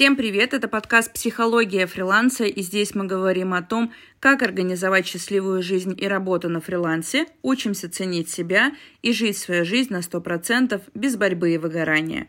Всем привет! Это подкаст «Психология фриланса», и здесь мы говорим о том, как организовать счастливую жизнь и работу на фрилансе, учимся ценить себя и жить свою жизнь на 100% без борьбы и выгорания.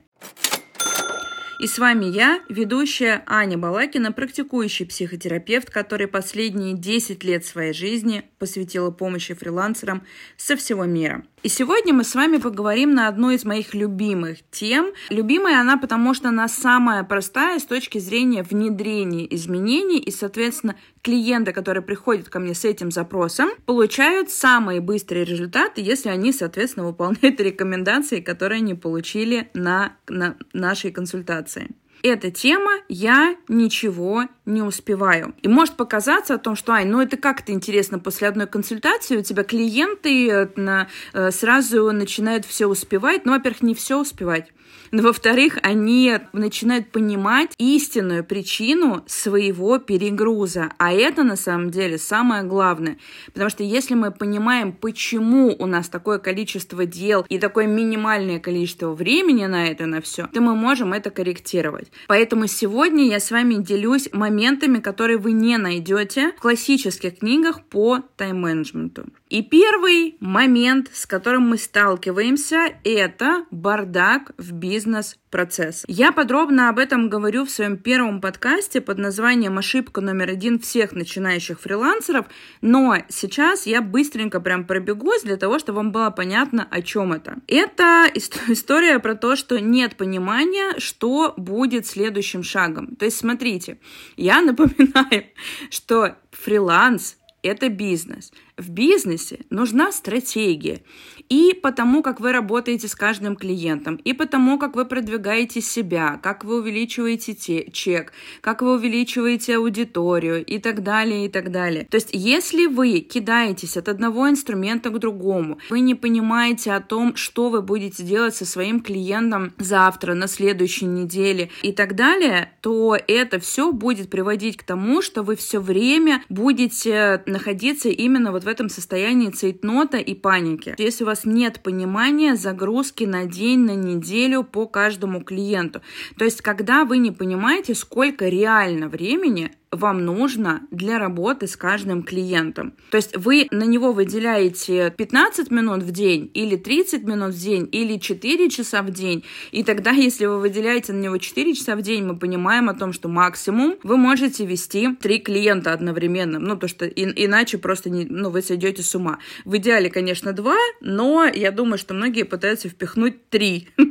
И с вами я, ведущая Аня Балакина, практикующий психотерапевт, который последние 10 лет своей жизни посвятила помощи фрилансерам со всего мира. И сегодня мы с вами поговорим на одну из моих любимых тем. Любимая она, потому что она самая простая с точки зрения внедрения изменений, и, соответственно, клиенты, которые приходят ко мне с этим запросом, получают самые быстрые результаты, если они, соответственно, выполняют рекомендации, которые они получили на, на нашей консультации эта тема «Я ничего не успеваю». И может показаться о том, что, Ай, ну это как-то интересно, после одной консультации у тебя клиенты э, э, сразу начинают все успевать. Ну, во-первых, не все успевать. Но, во-вторых, они начинают понимать истинную причину своего перегруза. А это, на самом деле, самое главное. Потому что если мы понимаем, почему у нас такое количество дел и такое минимальное количество времени на это, на все, то мы можем это корректировать. Поэтому сегодня я с вами делюсь моментами, которые вы не найдете в классических книгах по тайм-менеджменту. И первый момент, с которым мы сталкиваемся, это бардак в бизнес-процесс. Я подробно об этом говорю в своем первом подкасте под названием «Ошибка номер один всех начинающих фрилансеров», но сейчас я быстренько прям пробегусь для того, чтобы вам было понятно, о чем это. Это история про то, что нет понимания, что будет следующим шагом. То есть, смотрите, я напоминаю, что фриланс это бизнес. В бизнесе нужна стратегия. И потому, как вы работаете с каждым клиентом, и потому, как вы продвигаете себя, как вы увеличиваете те, чек, как вы увеличиваете аудиторию и так далее, и так далее. То есть, если вы кидаетесь от одного инструмента к другому, вы не понимаете о том, что вы будете делать со своим клиентом завтра, на следующей неделе и так далее, то это все будет приводить к тому, что вы все время будете находиться именно вот в этом состоянии цейтнота и паники. Если у вас нет понимания загрузки на день, на неделю по каждому клиенту. То есть, когда вы не понимаете, сколько реально времени вам нужно для работы с каждым клиентом. То есть вы на него выделяете 15 минут в день или 30 минут в день или 4 часа в день. И тогда, если вы выделяете на него 4 часа в день, мы понимаем о том, что максимум вы можете вести 3 клиента одновременно. Ну, то что и, иначе просто не, ну, вы сойдете с ума. В идеале, конечно, 2, но я думаю, что многие пытаются впихнуть 3.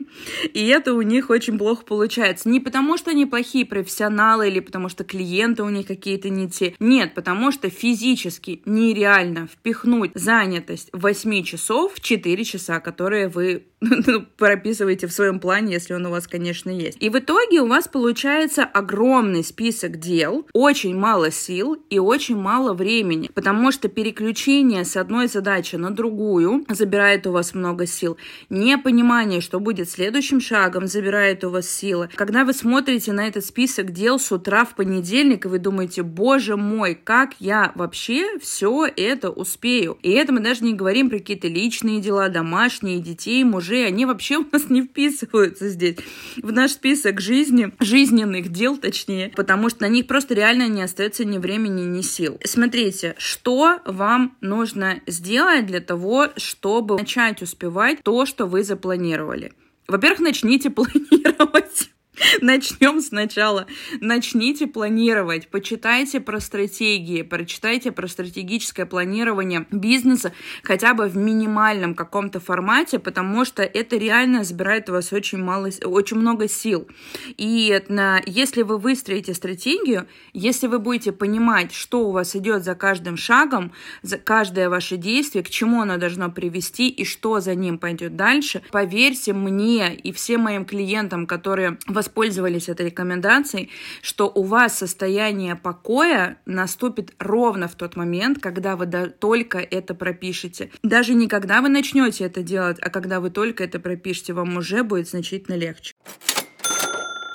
И это у них очень плохо получается. Не потому, что они плохие профессионалы или потому, что клиенты у них какие-то не те. Нет, потому что физически нереально впихнуть занятость 8 часов в 4 часа, которые вы ну, прописываете в своем плане, если он у вас, конечно, есть. И в итоге у вас получается огромный список дел, очень мало сил и очень мало времени, потому что переключение с одной задачи на другую забирает у вас много сил. Непонимание, что будет следующим шагом, забирает у вас силы. Когда вы смотрите на этот список дел с утра в понедельник, и вы думаете, боже мой, как я вообще все это успею? И это мы даже не говорим про какие-то личные дела, домашние, детей, мужей, мужей, они вообще у нас не вписываются здесь в наш список жизни, жизненных дел точнее, потому что на них просто реально не остается ни времени, ни сил. Смотрите, что вам нужно сделать для того, чтобы начать успевать то, что вы запланировали. Во-первых, начните планировать. Начнем сначала. Начните планировать, почитайте про стратегии, прочитайте про стратегическое планирование бизнеса хотя бы в минимальном каком-то формате, потому что это реально забирает у вас очень, мало, очень много сил. И на, если вы выстроите стратегию, если вы будете понимать, что у вас идет за каждым шагом, за каждое ваше действие, к чему оно должно привести и что за ним пойдет дальше, поверьте мне и всем моим клиентам, которые вас воспользовались этой рекомендацией, что у вас состояние покоя наступит ровно в тот момент, когда вы только это пропишете. Даже не когда вы начнете это делать, а когда вы только это пропишете, вам уже будет значительно легче.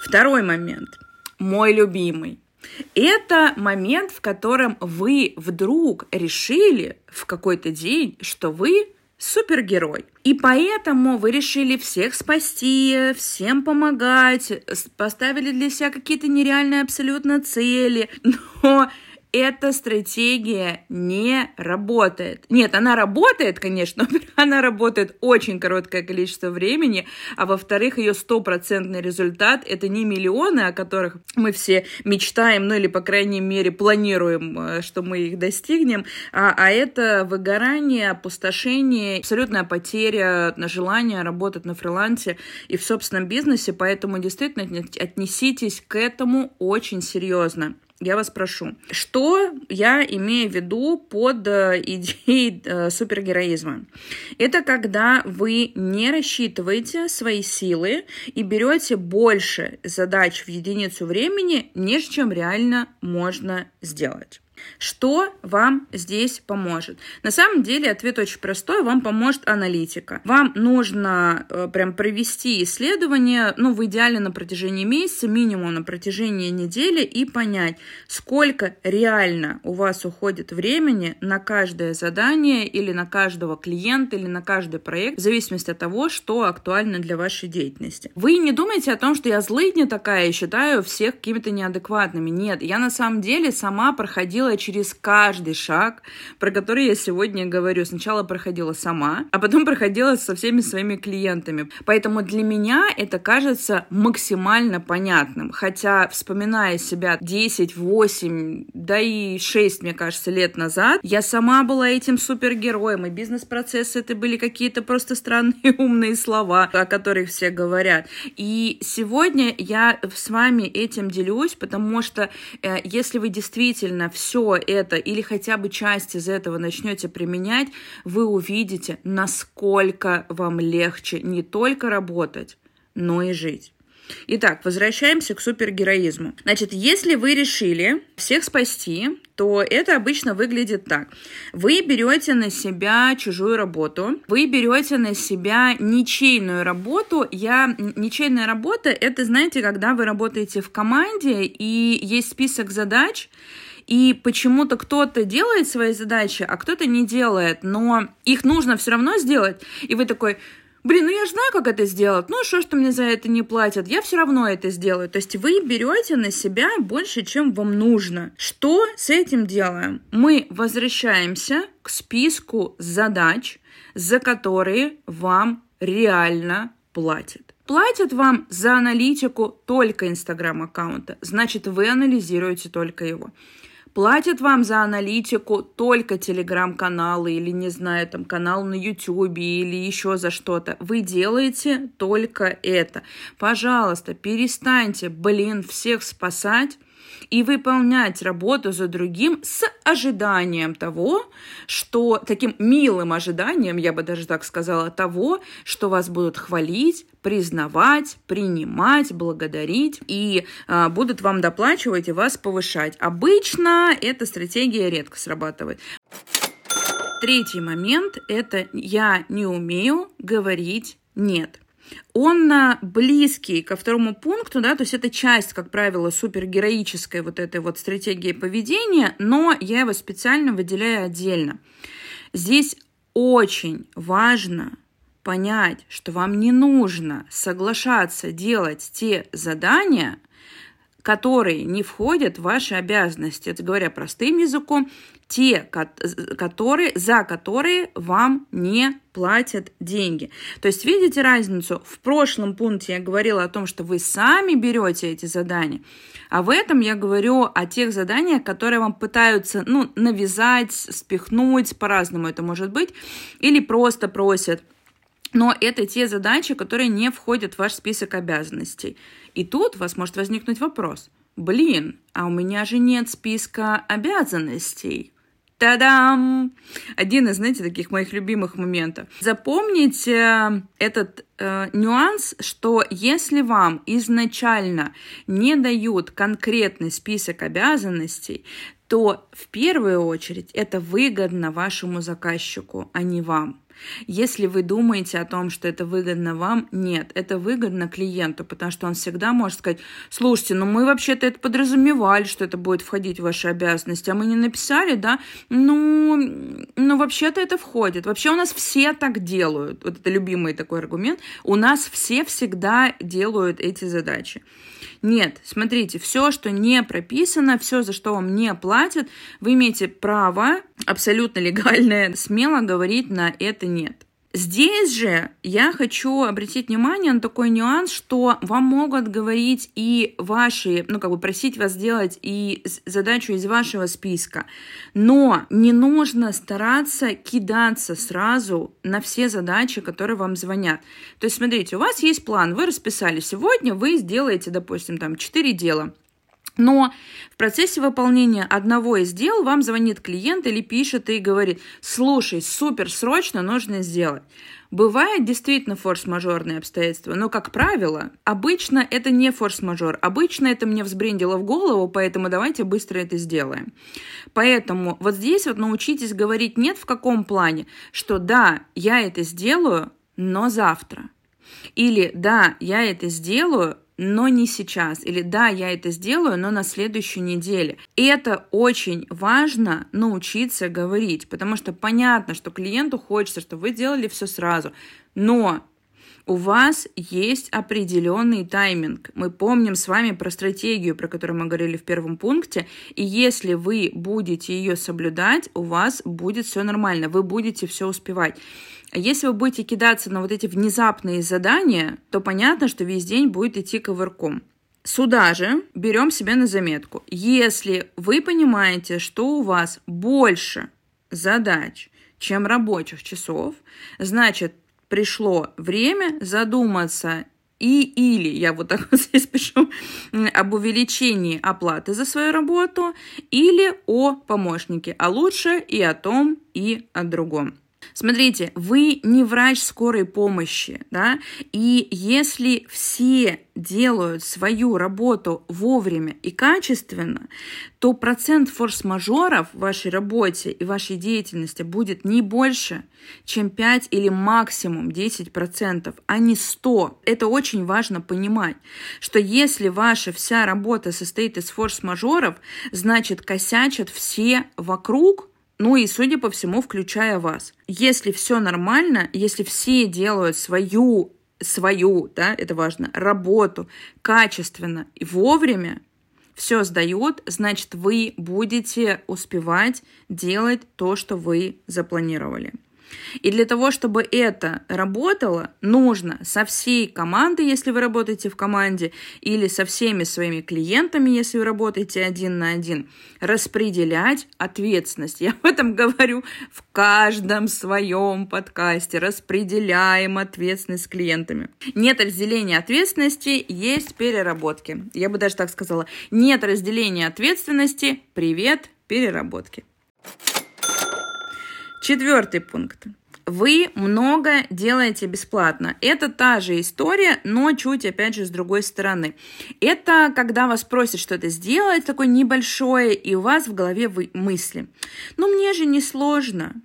Второй момент. Мой любимый. Это момент, в котором вы вдруг решили в какой-то день, что вы супергерой. И поэтому вы решили всех спасти, всем помогать, поставили для себя какие-то нереальные абсолютно цели. Но эта стратегия не работает. Нет, она работает, конечно, но она работает очень короткое количество времени, а во-вторых, ее стопроцентный результат — это не миллионы, о которых мы все мечтаем, ну или, по крайней мере, планируем, э, что мы их достигнем, а, а это выгорание, опустошение, абсолютная потеря на желание работать на фрилансе и в собственном бизнесе, поэтому действительно отнеситесь к этому очень серьезно я вас прошу, что я имею в виду под э, идеей э, супергероизма? Это когда вы не рассчитываете свои силы и берете больше задач в единицу времени, нежели чем реально можно сделать. Что вам здесь поможет? На самом деле ответ очень простой. Вам поможет аналитика. Вам нужно э, прям провести исследование, ну, в идеале на протяжении месяца, минимум на протяжении недели и понять, сколько реально у вас уходит времени на каждое задание или на каждого клиента или на каждый проект, в зависимости от того, что актуально для вашей деятельности. Вы не думайте о том, что я злыдня такая и считаю всех какими-то неадекватными. Нет, я на самом деле сама проходила проходила через каждый шаг, про который я сегодня говорю. Сначала проходила сама, а потом проходила со всеми своими клиентами. Поэтому для меня это кажется максимально понятным. Хотя, вспоминая себя 10, 8, да и 6, мне кажется, лет назад, я сама была этим супергероем, и бизнес-процессы это были какие-то просто странные умные слова, о которых все говорят. И сегодня я с вами этим делюсь, потому что э, если вы действительно все все это или хотя бы часть из этого начнете применять, вы увидите, насколько вам легче не только работать, но и жить. Итак, возвращаемся к супергероизму. Значит, если вы решили всех спасти, то это обычно выглядит так. Вы берете на себя чужую работу, вы берете на себя ничейную работу. Я ничейная работа это, знаете, когда вы работаете в команде и есть список задач, и почему-то кто-то делает свои задачи, а кто-то не делает, но их нужно все равно сделать, и вы такой, блин, ну я же знаю, как это сделать, ну что, что мне за это не платят, я все равно это сделаю. То есть вы берете на себя больше, чем вам нужно. Что с этим делаем? Мы возвращаемся к списку задач, за которые вам реально платят. Платят вам за аналитику только Инстаграм-аккаунта, значит, вы анализируете только его платят вам за аналитику только телеграм-каналы или, не знаю, там канал на ютюбе или еще за что-то. Вы делаете только это. Пожалуйста, перестаньте, блин, всех спасать и выполнять работу за другим с ожиданием того, что таким милым ожиданием, я бы даже так сказала, того, что вас будут хвалить, признавать, принимать, благодарить и а, будут вам доплачивать и вас повышать. Обычно эта стратегия редко срабатывает. Третий момент – это я не умею говорить «нет» он близкий ко второму пункту, да, то есть это часть, как правило, супергероической вот этой вот стратегии поведения, но я его специально выделяю отдельно. Здесь очень важно понять, что вам не нужно соглашаться делать те задания, которые не входят в ваши обязанности. Это говоря простым языком, те, которые, за которые вам не платят деньги. То есть видите разницу? В прошлом пункте я говорила о том, что вы сами берете эти задания, а в этом я говорю о тех заданиях, которые вам пытаются ну, навязать, спихнуть, по-разному это может быть, или просто просят. Но это те задачи, которые не входят в ваш список обязанностей. И тут у вас может возникнуть вопрос. Блин, а у меня же нет списка обязанностей. Та-дам! Один из, знаете, таких моих любимых моментов. Запомните э, этот э, нюанс, что если вам изначально не дают конкретный список обязанностей, то в первую очередь это выгодно вашему заказчику, а не вам. Если вы думаете о том, что это выгодно вам, нет, это выгодно клиенту, потому что он всегда может сказать, слушайте, ну мы вообще-то это подразумевали, что это будет входить в ваши обязанности, а мы не написали, да, ну, ну вообще-то это входит. Вообще у нас все так делают. Вот это любимый такой аргумент. У нас все всегда делают эти задачи. Нет, смотрите, все, что не прописано, все, за что вам не платят, вы имеете право абсолютно легальное смело говорить на это нет. Здесь же я хочу обратить внимание на такой нюанс, что вам могут говорить и ваши, ну, как бы просить вас сделать и задачу из вашего списка, но не нужно стараться кидаться сразу на все задачи, которые вам звонят. То есть, смотрите, у вас есть план, вы расписали, сегодня вы сделаете, допустим, там 4 дела, но в процессе выполнения одного из дел вам звонит клиент или пишет и говорит, слушай, супер, срочно нужно сделать. Бывает действительно форс-мажорные обстоятельства, но, как правило, обычно это не форс-мажор. Обычно это мне взбрендило в голову, поэтому давайте быстро это сделаем. Поэтому вот здесь вот научитесь говорить «нет» в каком плане, что да, я это сделаю, но завтра. Или да, я это сделаю, но не сейчас. Или да, я это сделаю, но на следующей неделе. И это очень важно научиться говорить, потому что понятно, что клиенту хочется, чтобы вы делали все сразу. Но у вас есть определенный тайминг. Мы помним с вами про стратегию, про которую мы говорили в первом пункте. И если вы будете ее соблюдать, у вас будет все нормально, вы будете все успевать. Если вы будете кидаться на вот эти внезапные задания, то понятно, что весь день будет идти ковырком. Сюда же берем себе на заметку. Если вы понимаете, что у вас больше задач, чем рабочих часов, значит, пришло время задуматься и или, я вот так вот здесь пишу, об увеличении оплаты за свою работу или о помощнике, а лучше и о том, и о другом. Смотрите, вы не врач скорой помощи, да, и если все делают свою работу вовремя и качественно, то процент форс-мажоров в вашей работе и вашей деятельности будет не больше, чем 5 или максимум 10%, а не 100. Это очень важно понимать, что если ваша вся работа состоит из форс-мажоров, значит косячат все вокруг, ну и, судя по всему, включая вас. Если все нормально, если все делают свою, свою, да, это важно, работу качественно и вовремя, все сдают, значит, вы будете успевать делать то, что вы запланировали. И для того, чтобы это работало, нужно со всей командой, если вы работаете в команде, или со всеми своими клиентами, если вы работаете один на один, распределять ответственность. Я об этом говорю в каждом своем подкасте. Распределяем ответственность с клиентами. Нет разделения ответственности, есть переработки. Я бы даже так сказала. Нет разделения ответственности, привет, переработки. Четвертый пункт. Вы много делаете бесплатно. Это та же история, но чуть, опять же, с другой стороны. Это когда вас просят что-то сделать, такое небольшое, и у вас в голове вы мысли. Ну, мне же не сложно.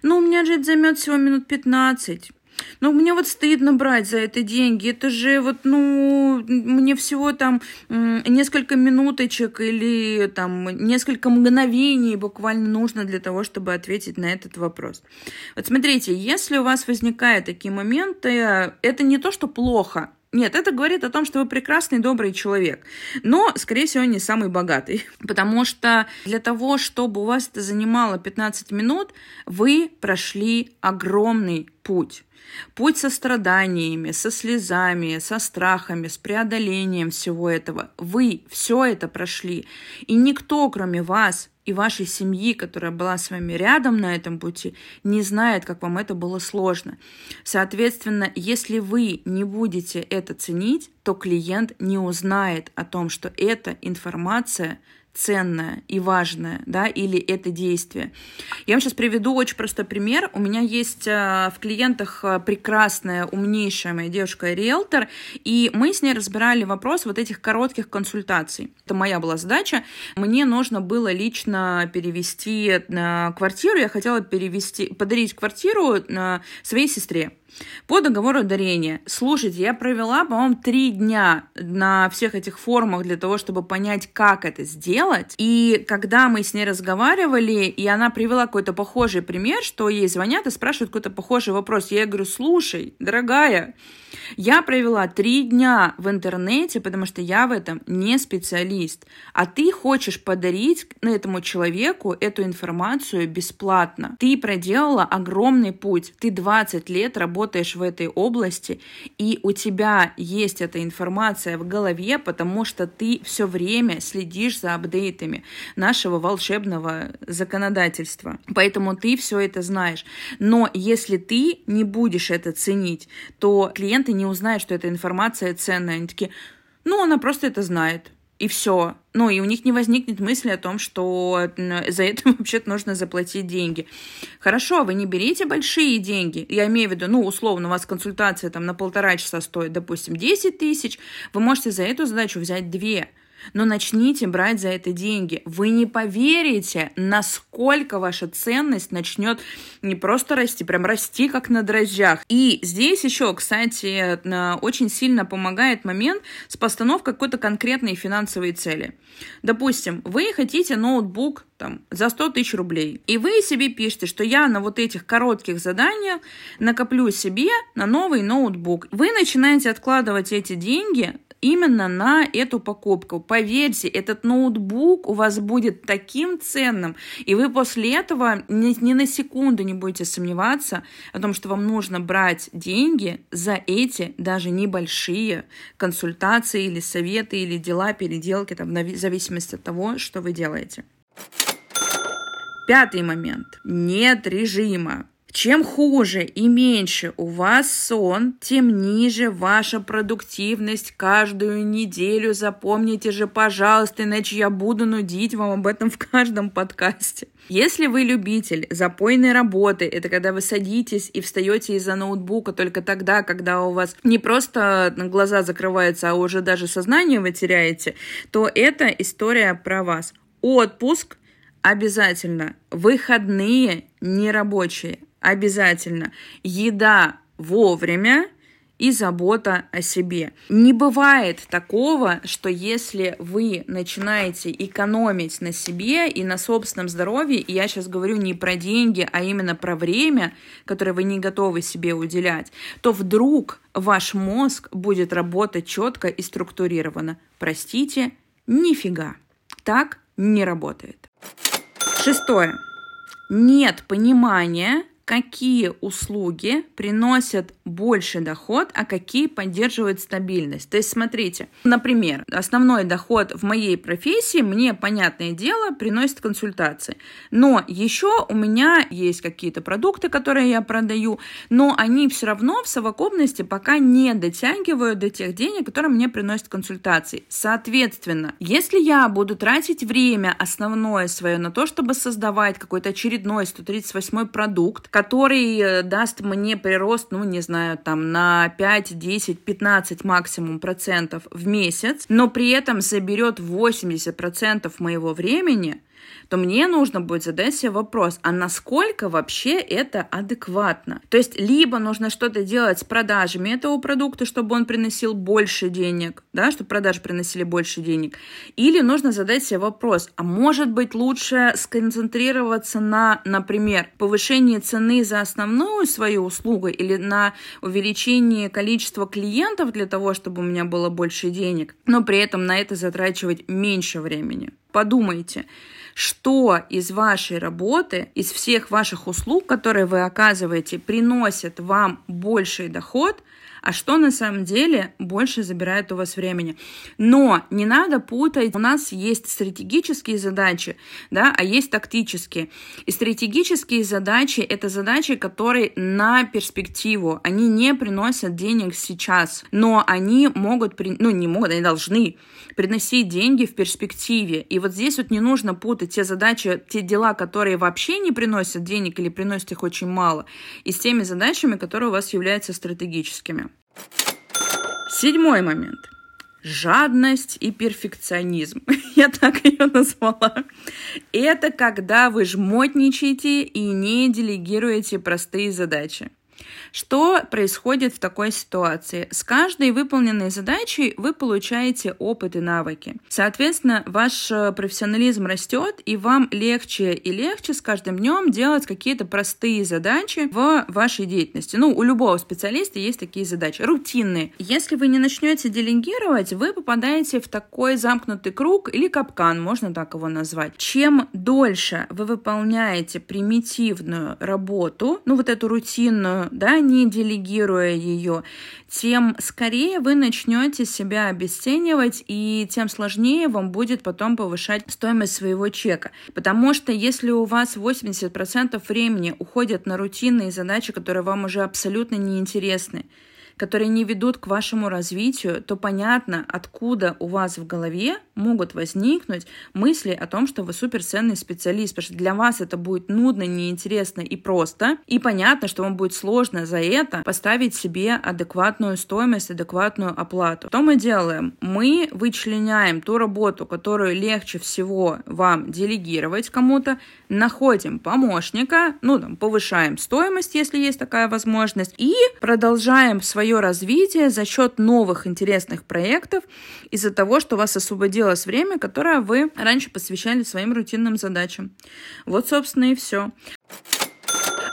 Ну, у меня же это займет всего минут 15. Ну, мне вот стыдно брать за это деньги. Это же вот, ну, мне всего там несколько минуточек или там несколько мгновений буквально нужно для того, чтобы ответить на этот вопрос. Вот смотрите, если у вас возникают такие моменты, это не то, что плохо, нет, это говорит о том, что вы прекрасный, добрый человек, но, скорее всего, не самый богатый, потому что для того, чтобы у вас это занимало 15 минут, вы прошли огромный путь. Путь со страданиями, со слезами, со страхами, с преодолением всего этого. Вы все это прошли. И никто, кроме вас и вашей семьи, которая была с вами рядом на этом пути, не знает, как вам это было сложно. Соответственно, если вы не будете это ценить, то клиент не узнает о том, что эта информация ценное и важное, да, или это действие. Я вам сейчас приведу очень простой пример. У меня есть э, в клиентах э, прекрасная, умнейшая моя девушка-риэлтор, и мы с ней разбирали вопрос вот этих коротких консультаций. Это моя была задача. Мне нужно было лично перевести на квартиру, я хотела перевести, подарить квартиру своей сестре. По договору дарения. Слушайте, я провела, по-моему, три дня на всех этих форумах для того, чтобы понять, как это сделать. И когда мы с ней разговаривали, и она привела какой-то похожий пример, что ей звонят и спрашивают какой-то похожий вопрос. Я говорю, слушай, дорогая, я провела три дня в интернете, потому что я в этом не специалист. А ты хочешь подарить этому человеку эту информацию бесплатно. Ты проделала огромный путь. Ты 20 лет работаешь в этой области, и у тебя есть эта информация в голове, потому что ты все время следишь за апдейтами нашего волшебного законодательства. Поэтому ты все это знаешь. Но если ты не будешь это ценить, то клиент клиенты не узнают, что эта информация ценная. Они такие, ну, она просто это знает. И все. Ну, и у них не возникнет мысли о том, что за это вообще-то нужно заплатить деньги. Хорошо, вы не берите большие деньги. Я имею в виду, ну, условно, у вас консультация там на полтора часа стоит, допустим, 10 тысяч. Вы можете за эту задачу взять две. Но начните брать за это деньги. Вы не поверите, насколько ваша ценность начнет не просто расти, прям расти как на дрожжах. И здесь еще, кстати, очень сильно помогает момент с постановкой какой-то конкретной финансовой цели. Допустим, вы хотите ноутбук там, за 100 тысяч рублей, и вы себе пишете, что я на вот этих коротких заданиях накоплю себе на новый ноутбук. Вы начинаете откладывать эти деньги именно на эту покупку. Поверьте, этот ноутбук у вас будет таким ценным, и вы после этого ни, ни на секунду не будете сомневаться о том, что вам нужно брать деньги за эти даже небольшие консультации или советы, или дела, переделки, там, в зависимости от того, что вы делаете. Пятый момент. Нет режима. Чем хуже и меньше у вас сон, тем ниже ваша продуктивность каждую неделю. Запомните же, пожалуйста, иначе я буду нудить вам об этом в каждом подкасте. Если вы любитель запойной работы, это когда вы садитесь и встаете из-за ноутбука только тогда, когда у вас не просто глаза закрываются, а уже даже сознание вы теряете, то это история про вас. Отпуск обязательно. Выходные нерабочие обязательно. Еда вовремя и забота о себе. Не бывает такого, что если вы начинаете экономить на себе и на собственном здоровье, и я сейчас говорю не про деньги, а именно про время, которое вы не готовы себе уделять, то вдруг ваш мозг будет работать четко и структурированно. Простите, нифига. Так не работает. Шестое. Нет понимания какие услуги приносят больше доход, а какие поддерживают стабильность. То есть, смотрите, например, основной доход в моей профессии мне, понятное дело, приносит консультации. Но еще у меня есть какие-то продукты, которые я продаю, но они все равно в совокупности пока не дотягивают до тех денег, которые мне приносят консультации. Соответственно, если я буду тратить время основное свое на то, чтобы создавать какой-то очередной 138 продукт, который э, даст мне прирост, ну, не знаю, там на 5, 10, 15 максимум процентов в месяц, но при этом заберет 80 процентов моего времени, то мне нужно будет задать себе вопрос, а насколько вообще это адекватно? То есть либо нужно что-то делать с продажами этого продукта, чтобы он приносил больше денег, да, чтобы продажи приносили больше денег, или нужно задать себе вопрос, а может быть лучше сконцентрироваться на, например, повышении цены за основную свою услугу или на увеличении количества клиентов для того, чтобы у меня было больше денег, но при этом на это затрачивать меньше времени. Подумайте, что из вашей работы, из всех ваших услуг, которые вы оказываете, приносит вам больший доход, а что на самом деле больше забирает у вас времени. Но не надо путать, у нас есть стратегические задачи, да, а есть тактические. И стратегические задачи — это задачи, которые на перспективу, они не приносят денег сейчас, но они могут, ну не могут, они должны приносить деньги в перспективе. И вот здесь вот не нужно путать те задачи, те дела, которые вообще не приносят денег или приносят их очень мало, и с теми задачами, которые у вас являются стратегическими. Седьмой момент. Жадность и перфекционизм. Я так ее назвала. Это когда вы жмотничаете и не делегируете простые задачи. Что происходит в такой ситуации? С каждой выполненной задачей вы получаете опыт и навыки. Соответственно, ваш э, профессионализм растет, и вам легче и легче с каждым днем делать какие-то простые задачи в вашей деятельности. Ну, у любого специалиста есть такие задачи, рутинные. Если вы не начнете делегировать, вы попадаете в такой замкнутый круг или капкан, можно так его назвать. Чем дольше вы выполняете примитивную работу, ну вот эту рутинную, да, не делегируя ее, тем скорее вы начнете себя обесценивать, и тем сложнее вам будет потом повышать стоимость своего чека. Потому что если у вас 80% времени уходят на рутинные задачи, которые вам уже абсолютно неинтересны, которые не ведут к вашему развитию, то понятно, откуда у вас в голове могут возникнуть мысли о том, что вы суперценный специалист, потому что для вас это будет нудно, неинтересно и просто. И понятно, что вам будет сложно за это поставить себе адекватную стоимость, адекватную оплату. Что мы делаем? Мы вычленяем ту работу, которую легче всего вам делегировать кому-то, находим помощника, ну, там, повышаем стоимость, если есть такая возможность, и продолжаем свое свое развитие за счет новых интересных проектов, из-за того, что у вас освободилось время, которое вы раньше посвящали своим рутинным задачам. Вот, собственно, и все.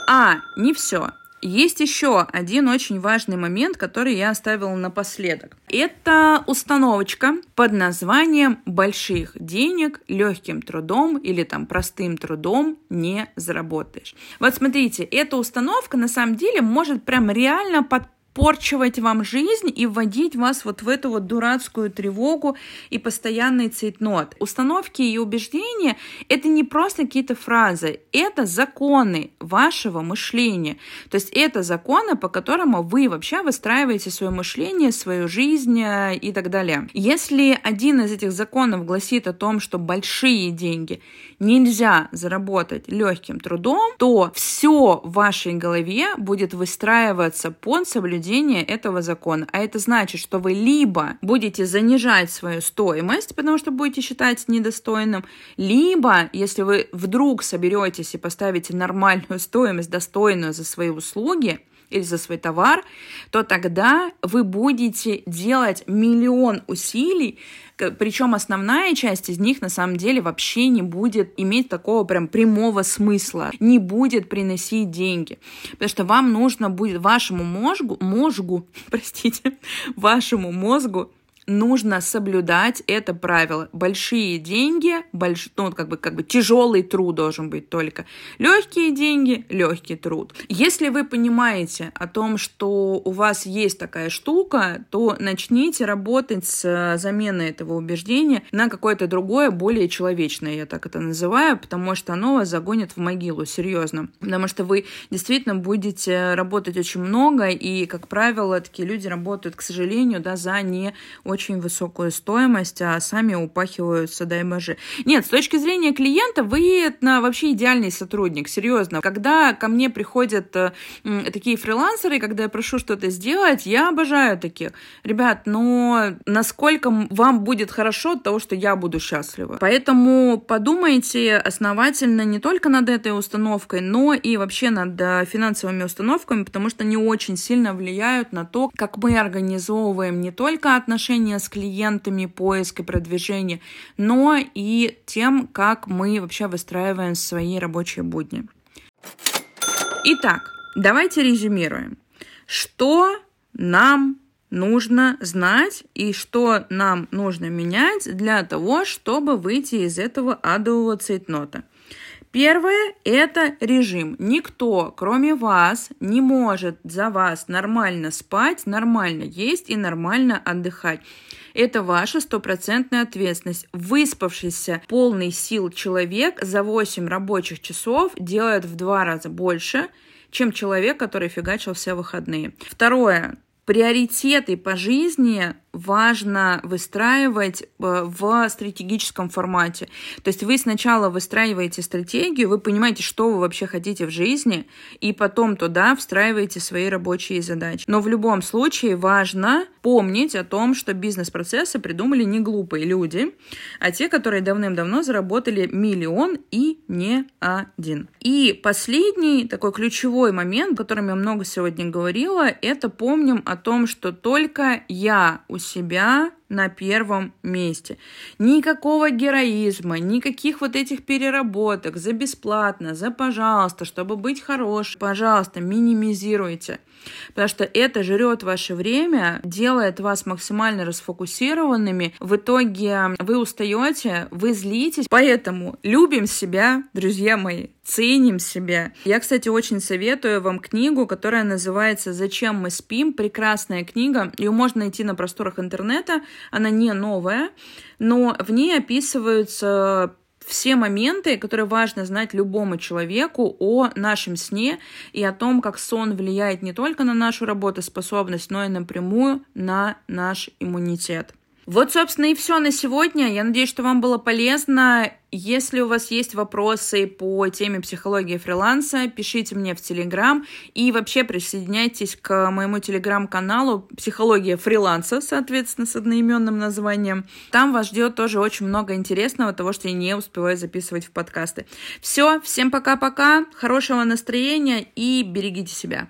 А, не все. Есть еще один очень важный момент, который я оставила напоследок. Это установочка под названием «Больших денег легким трудом или там простым трудом не заработаешь». Вот смотрите, эта установка на самом деле может прям реально под испорчивать вам жизнь и вводить вас вот в эту вот дурацкую тревогу и постоянный цейтнот. Установки и убеждения — это не просто какие-то фразы, это законы вашего мышления. То есть это законы, по которым вы вообще выстраиваете свое мышление, свою жизнь э, и так далее. Если один из этих законов гласит о том, что большие деньги нельзя заработать легким трудом, то все в вашей голове будет выстраиваться под соблюдением соблюдение этого закона. А это значит, что вы либо будете занижать свою стоимость, потому что будете считать недостойным, либо, если вы вдруг соберетесь и поставите нормальную стоимость, достойную за свои услуги, или за свой товар, то тогда вы будете делать миллион усилий, причем основная часть из них на самом деле вообще не будет иметь такого прям прямого смысла, не будет приносить деньги. Потому что вам нужно будет вашему мозгу, мозгу, простите, вашему мозгу нужно соблюдать это правило. Большие деньги, больш... ну, как бы, как бы тяжелый труд должен быть только. Легкие деньги, легкий труд. Если вы понимаете о том, что у вас есть такая штука, то начните работать с э, заменой этого убеждения на какое-то другое, более человечное, я так это называю, потому что оно вас загонит в могилу, серьезно. Потому что вы действительно будете работать очень много, и, как правило, такие люди работают, к сожалению, да, за не очень очень высокую стоимость, а сами упахиваются, дай боже. Нет, с точки зрения клиента вы на вообще идеальный сотрудник, серьезно. Когда ко мне приходят э, такие фрилансеры, когда я прошу что-то сделать, я обожаю таких. Ребят, но насколько вам будет хорошо от того, что я буду счастлива. Поэтому подумайте основательно не только над этой установкой, но и вообще над э, финансовыми установками, потому что они очень сильно влияют на то, как мы организовываем не только отношения общение с клиентами, поиск и продвижение, но и тем, как мы вообще выстраиваем свои рабочие будни. Итак, давайте резюмируем. Что нам нужно знать и что нам нужно менять для того, чтобы выйти из этого адового цейтнота. Первое – это режим. Никто, кроме вас, не может за вас нормально спать, нормально есть и нормально отдыхать. Это ваша стопроцентная ответственность. Выспавшийся, полный сил человек за 8 рабочих часов делает в два раза больше, чем человек, который фигачил все выходные. Второе. Приоритеты по жизни важно выстраивать э, в стратегическом формате. То есть вы сначала выстраиваете стратегию, вы понимаете, что вы вообще хотите в жизни, и потом туда встраиваете свои рабочие задачи. Но в любом случае важно помнить о том, что бизнес-процессы придумали не глупые люди, а те, которые давным-давно заработали миллион и не один. И последний такой ключевой момент, о котором я много сегодня говорила, это помним о том, что только я у себя на первом месте. Никакого героизма, никаких вот этих переработок за бесплатно, за пожалуйста, чтобы быть хорошим. Пожалуйста, минимизируйте. Потому что это жрет ваше время, делает вас максимально расфокусированными. В итоге вы устаете, вы злитесь. Поэтому любим себя, друзья мои, ценим себя. Я, кстати, очень советую вам книгу, которая называется «Зачем мы спим?». Прекрасная книга. Ее можно найти на просторах интернета она не новая, но в ней описываются все моменты, которые важно знать любому человеку о нашем сне и о том, как сон влияет не только на нашу работоспособность, но и напрямую на наш иммунитет. Вот, собственно, и все на сегодня. Я надеюсь, что вам было полезно. Если у вас есть вопросы по теме психологии фриланса, пишите мне в Телеграм и вообще присоединяйтесь к моему Телеграм-каналу «Психология фриланса», соответственно, с одноименным названием. Там вас ждет тоже очень много интересного, того, что я не успеваю записывать в подкасты. Все, всем пока-пока, хорошего настроения и берегите себя.